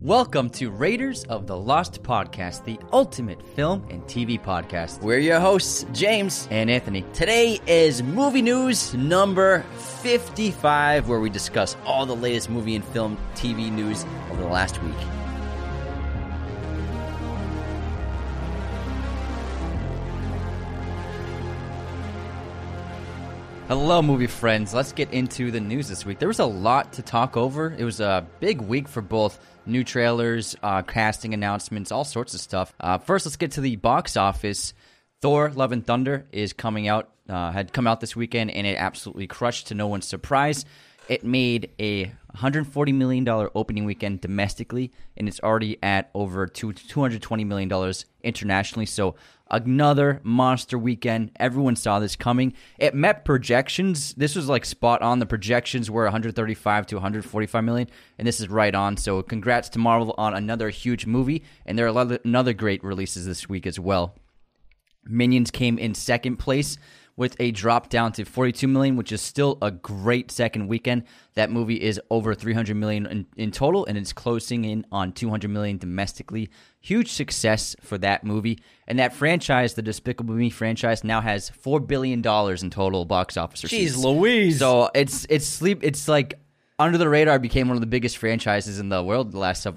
Welcome to Raiders of the Lost Podcast, the ultimate film and TV podcast. We're your hosts, James. And Anthony. Today is movie news number 55, where we discuss all the latest movie and film TV news over the last week. Hello, movie friends. Let's get into the news this week. There was a lot to talk over. It was a big week for both new trailers, uh, casting announcements, all sorts of stuff. Uh, first, let's get to the box office. Thor: Love and Thunder is coming out. Uh, had come out this weekend, and it absolutely crushed to no one's surprise. It made a 140 million dollar opening weekend domestically, and it's already at over two 220 million dollars internationally. So another monster weekend. Everyone saw this coming. It met projections. This was like spot on. The projections were 135 to 145 million, and this is right on. So congrats to Marvel on another huge movie, and there are a lot of another great releases this week as well. Minions came in second place with a drop down to 42 million, which is still a great second weekend. That movie is over 300 million in, in, total, and it's closing in on 200 million domestically. Huge success for that movie, and that franchise, the Despicable Me franchise, now has four billion dollars in total box office receipts. Jeez Louise! So it's it's sleep. It's like under the radar became one of the biggest franchises in the world the last uh,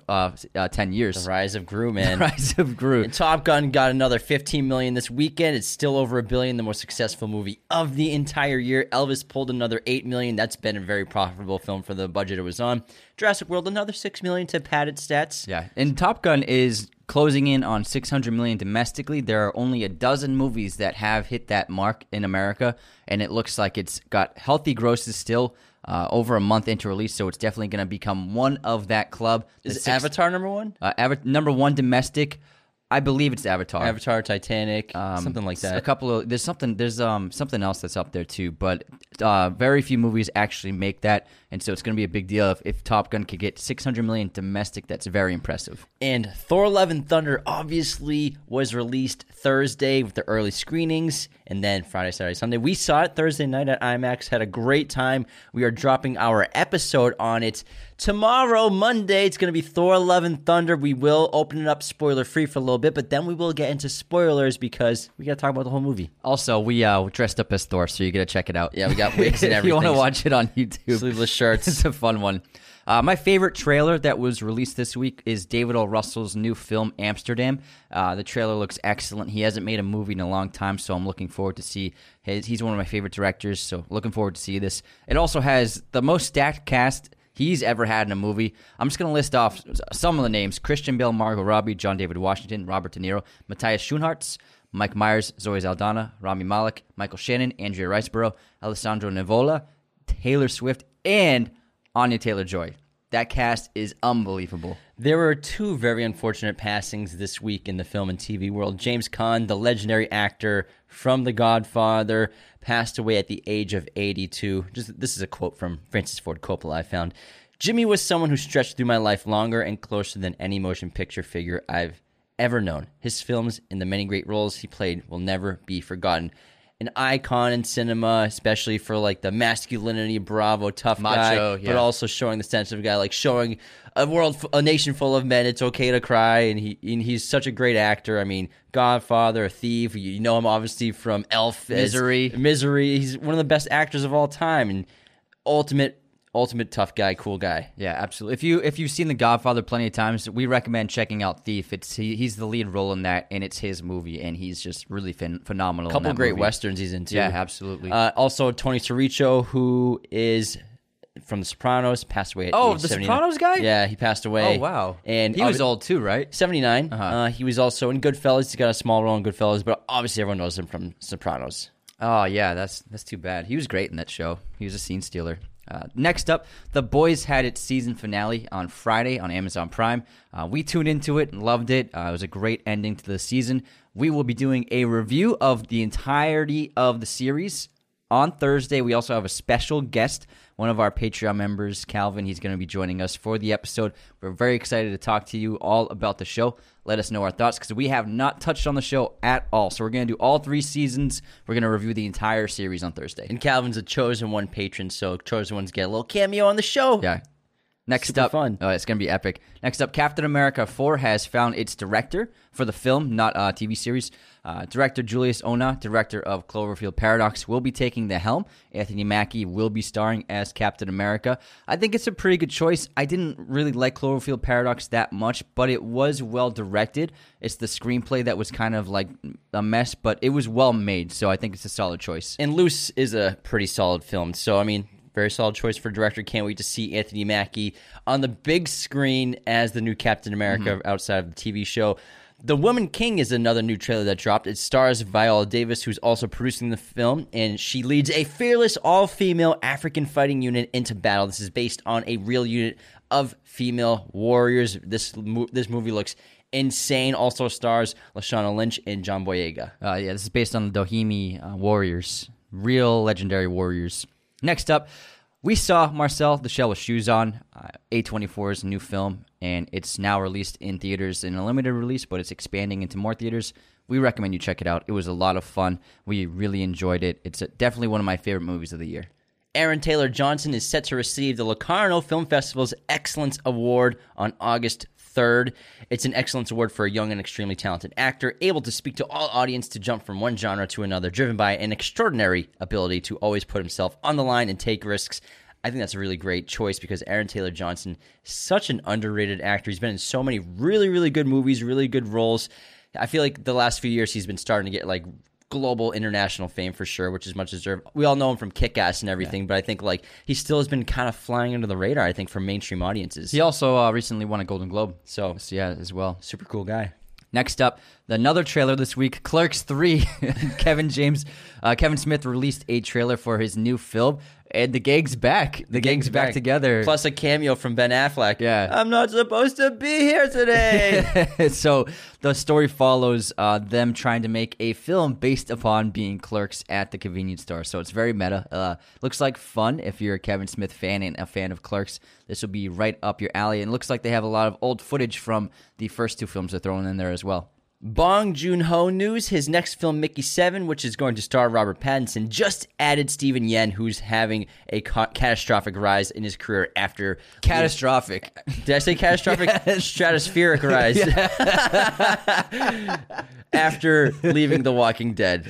uh, 10 years. The rise of Gru, man. The rise of Gru. And Top Gun got another 15 million this weekend. It's still over a billion, the most successful movie of the entire year. Elvis pulled another 8 million. That's been a very profitable film for the budget it was on. Jurassic World another 6 million to padded stats. Yeah. And Top Gun is closing in on 600 million domestically. There are only a dozen movies that have hit that mark in America, and it looks like it's got healthy grosses still uh, over a month into release, so it's definitely going to become one of that club. Is six, Avatar number one? Uh, Ava- number one domestic. I believe it's Avatar. Avatar, Titanic, um, something like that. A couple of there's something there's um something else that's up there too, but uh, very few movies actually make that, and so it's going to be a big deal if, if Top Gun could get 600 million domestic. That's very impressive. And Thor: Love and Thunder obviously was released Thursday with the early screenings, and then Friday, Saturday, Sunday. We saw it Thursday night at IMAX. Had a great time. We are dropping our episode on it tomorrow, Monday. It's going to be Thor: Love and Thunder. We will open it up spoiler free for a little bit, but then we will get into spoilers because we got to talk about the whole movie. Also, we uh, dressed up as Thor, so you got to check it out. Yeah, we got wigs and if everything. you want to watch it on YouTube, sleeveless shirts. it's a fun one. Uh, my favorite trailer that was released this week is David O. Russell's new film Amsterdam. Uh, the trailer looks excellent. He hasn't made a movie in a long time, so I'm looking forward to see. His, he's one of my favorite directors, so looking forward to see this. It also has the most stacked cast he's ever had in a movie. I'm just going to list off some of the names: Christian Bale, Margot Robbie, John David Washington, Robert De Niro, Matthias Schoenaerts, Mike Myers, Zoe Saldana, Rami Malek, Michael Shannon, Andrea Riseborough, Alessandro Nivola, Taylor Swift, and Anya Taylor Joy. That cast is unbelievable. There were two very unfortunate passings this week in the film and TV world. James Caan, the legendary actor from The Godfather, passed away at the age of 82. Just this is a quote from Francis Ford Coppola I found. Jimmy was someone who stretched through my life longer and closer than any motion picture figure I've ever known. His films and the many great roles he played will never be forgotten an icon in cinema, especially for like the masculinity, bravo, tough Macho, guy, yeah. but also showing the sensitive guy, like showing a world, a nation full of men, it's okay to cry, and he and he's such a great actor. I mean, Godfather, a Thief, you know him obviously from Elf, Misery. Misery. He's one of the best actors of all time, and ultimate, ultimate tough guy, cool guy. Yeah, absolutely. If you if you've seen The Godfather plenty of times, we recommend checking out Thief. It's he, he's the lead role in that, and it's his movie, and he's just really phen- phenomenal. in couple great movie. westerns he's into. Yeah, absolutely. Uh, also, Tony Sirico, who is from The Sopranos, passed away. At Oh, The 79. Sopranos guy? Yeah, he passed away. oh wow, And he was old too, right? 79. Uh-huh. Uh, he was also in Goodfellas. He's got a small role in Goodfellas, but obviously everyone knows him from Sopranos. Oh yeah, that's that's too bad. He was great in that show. He was a scene stealer. Uh, next up, The Boys had its season finale on Friday on Amazon Prime. Uh, we tuned into it and loved it. Uh, it was a great ending to the season. We will be doing a review of the entirety of the series on Thursday. We also have a special guest, one of our Patreon members, Calvin. He's going to be joining us for the episode. We're very excited to talk to you all about the show. Let us know our thoughts because we have not touched on the show at all. So we're going to do all three seasons. We're going to review the entire series on Thursday. And Calvin's a chosen one patron, so chosen ones get a little cameo on the show. Yeah. Next Super up, fun. Oh, it's going to be epic. Next up, Captain America 4 has found its director for the film, not a TV series. Uh, director Julius Onah, director of Cloverfield Paradox, will be taking the helm. Anthony Mackie will be starring as Captain America. I think it's a pretty good choice. I didn't really like Cloverfield Paradox that much, but it was well directed. It's the screenplay that was kind of like a mess, but it was well made, so I think it's a solid choice. And Luce is a pretty solid film. So, I mean, very solid choice for director. Can't wait to see Anthony Mackie on the big screen as the new Captain America outside of the TV show. The Woman King is another new trailer that dropped. It stars Viola Davis, who's also producing the film, and she leads a fearless, all female African fighting unit into battle. This is based on a real unit of female warriors. This, this movie looks insane. Also stars Lashana Lynch and John Boyega. Uh, yeah, this is based on the Dahomey uh, warriors, real legendary warriors. Next up, we saw Marcel the Shell with Shoes On, uh, A24's new film, and it's now released in theaters in a limited release, but it's expanding into more theaters. We recommend you check it out. It was a lot of fun. We really enjoyed it. It's uh definitely one of my favorite movies of the year. Aaron Taylor Johnson is set to receive the Locarno Film Festival's Excellence Award on August 3rd. It's an excellence award for a young and extremely talented actor, able to speak to all audience to jump from one genre to another, driven by an extraordinary ability to always put himself on the line and take risks. I think that's a really great choice because Aaron Taylor Johnson such an underrated actor. He's been in so many really, really good movies, really good roles. I feel like the last few years he's been starting to get like global international fame for sure, which is much deserved. We all know him from Kick Ass and everything, but I think like he still has been kind of flying under the radar, I think, for mainstream audiences. He also uh, recently won a Golden Globe, So so yeah, as well. super cool guy. Next up, another trailer this week, Clerks 3. Kevin James, uh, Kevin Smith released a trailer for his new film, and the gang's back. The, gang's, back, together. Plus a cameo from Ben Affleck. Yeah. I'm not supposed to be here today. so the story follows uh, them trying to make a film based upon being clerks at the convenience store. So it's very meta. Uh, looks like fun if you're a Kevin Smith fan and a fan of Clerks. This will be right up your alley. And looks like they have a lot of old footage from the first two films they're throwing in there as well. Bong Joon Ho news: His next film, Mickey Seven, which is going to star Robert Pattinson, just added Steven Yeun, who's having a ca- catastrophic rise in his career after Catastrophic. Did I say catastrophic? Stratospheric rise after leaving The Walking Dead.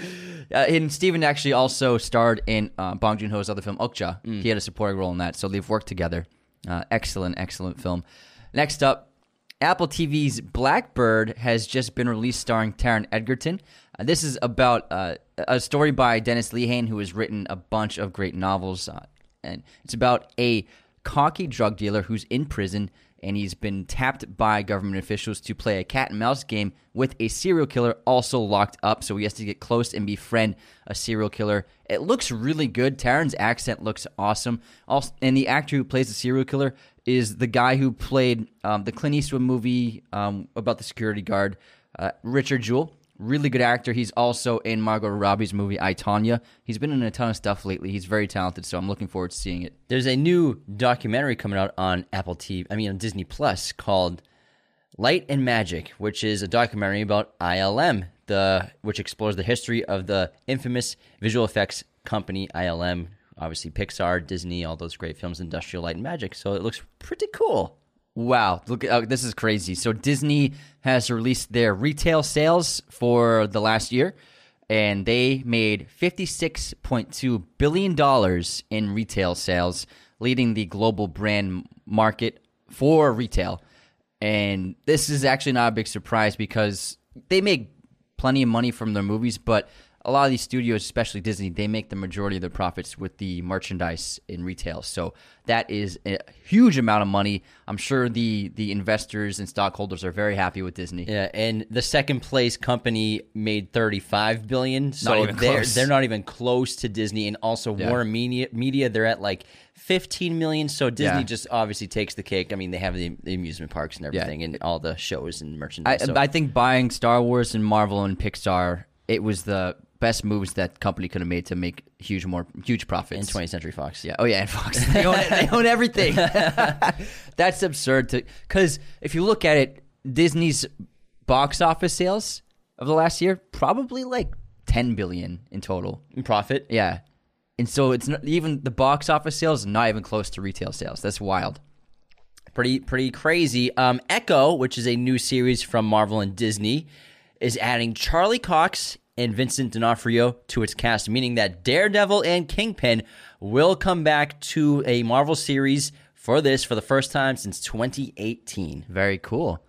Uh, and Steven actually also starred in uh, Bong Joon Ho's other film, Okja. He had a supporting role in that, so they've worked together. Uh, excellent, excellent film. Next up, Apple TV's Blackbird has just been released, starring Taron Egerton. Uh, this is about uh, a story by Dennis Lehane, who has written a bunch of great novels, uh, and it's about a cocky drug dealer who's in prison and he's been tapped by government officials to play a cat and mouse game with a serial killer also locked up. So he has to get close and befriend a serial killer. It looks really good. Taron's accent looks awesome. Also, and the actor who plays the serial killer is the guy who played um, the Clint Eastwood movie um, about the security guard, uh, Richard Jewell. Really good actor. He's also in Margot Robbie's movie I Tonya. He's been in a ton of stuff lately. He's very talented, so I'm looking forward to seeing it. There's a new documentary coming out on Apple TV, I mean on Disney Plus called Light and Magic, which is a documentary about ILM, the which explores the history of the infamous visual effects company ILM, obviously Pixar, Disney, all those great films, Industrial Light and Magic. So it looks pretty cool. Wow, look! Uh, this is crazy. So Disney has released their retail sales for the last year, and they made fifty-six point two billion dollars in retail sales, leading the global brand market for retail. And this is actually not a big surprise because they make plenty of money from their movies, but a lot of these studios, especially Disney, they make the majority of their profits with the merchandise in retail. So that is a huge amount of money. I'm sure the the investors and stockholders are very happy with Disney. Yeah, and the second place company made 35 billion, so they're close. they're not even close to Disney. And also Yeah. Warner Media, Media, they're at like 15 million. So Disney Yeah. just obviously takes the cake. I mean, they have the, the amusement parks and everything, and all the shows and I, merchandise. so- I think buying Star Wars and Marvel and Pixar, it was the best moves that company could have made to make huge more huge profits. in 20th Century Fox. Yeah. Oh yeah, and Fox. They own, they own everything. That's absurd. To because if you look at it, Disney's box office sales of the last year probably like ten billion in total. In profit. Yeah, and so it's not even the box office sales not even close to retail sales. That's wild. pretty pretty crazy. Um, Echo, which is a new series from Marvel and Disney, is adding Charlie Cox and Vincent D'Onofrio to its cast, meaning that Daredevil and Kingpin will come back to a Marvel series for this for the first time since 2018. Very cool.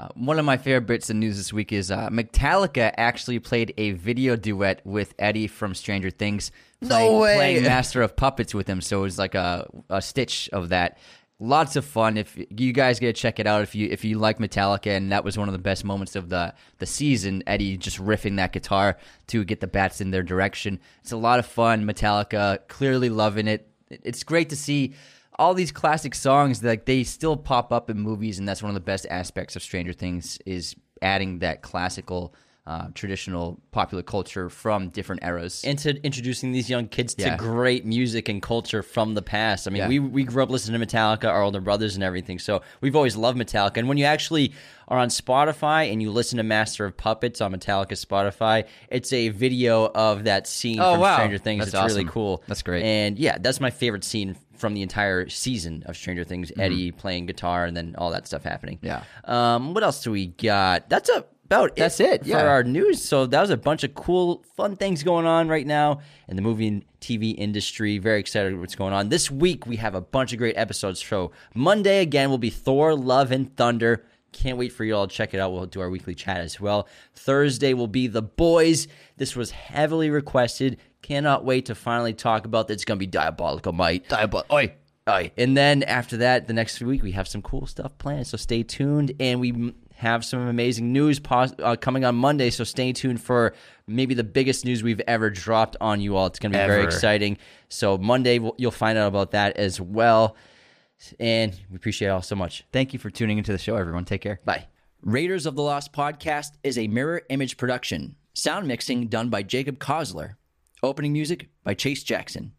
Uh, one of my favorite bits of news this week is uh, Metallica actually played a video duet with Eddie from Stranger Things. Playing, way. Playing Master of Puppets with him, so it was like a, a stitch of that. Lots of fun. If you guys get to check it out, if you if you like Metallica, and that was one of the best moments of the the season. Eddie just riffing that guitar to get the bats in their direction. It's a lot of fun. Metallica clearly loving it. It's great to see all these classic songs like they still pop up in movies and that's one of the best aspects of stranger things is adding that classical uh, traditional popular culture from different eras Into introducing these young kids to great music and culture from the past. I mean, Yeah. we we grew up listening to Metallica, our older brothers and everything. So we've always loved Metallica. And when you actually are on Spotify and you listen to Master of Puppets on Metallica Spotify, it's a video of that scene Oh, from wow. Stranger Things. That's it's really cool. That's great. And yeah, that's my favorite scene from the entire season of Stranger Things. Eddie playing guitar and then all that stuff happening. Mm-hmm. Yeah. Um, what else do we got? That's a about That's it, for yeah. our news. So that was a bunch of cool, fun things going on right now in the movie and TV industry. Very excited what's going on. This week we have a bunch of great episodes. So Monday again will be Thor, Love and Thunder. Can't wait for you all to check it out. We'll do our weekly chat as well. Thursday will be The Boys. This was heavily requested. Cannot wait to finally talk about that. It's going to be diabolical, might. Diabol- Oi. Oi. And then after that, the next week, we have some cool stuff planned. So stay tuned. And we have some amazing news pos- uh, coming on Monday. So stay tuned for maybe the biggest news we've ever dropped on you all. It's going to be very exciting. So Monday, we'll, you'll find out about that as well. And we appreciate it all so much. thank you for tuning into the show everyone take care Bye. Raiders of the Lost podcast is a mirror image production. Sound mixing done by Jacob Kosler. Opening music by Chase Jackson.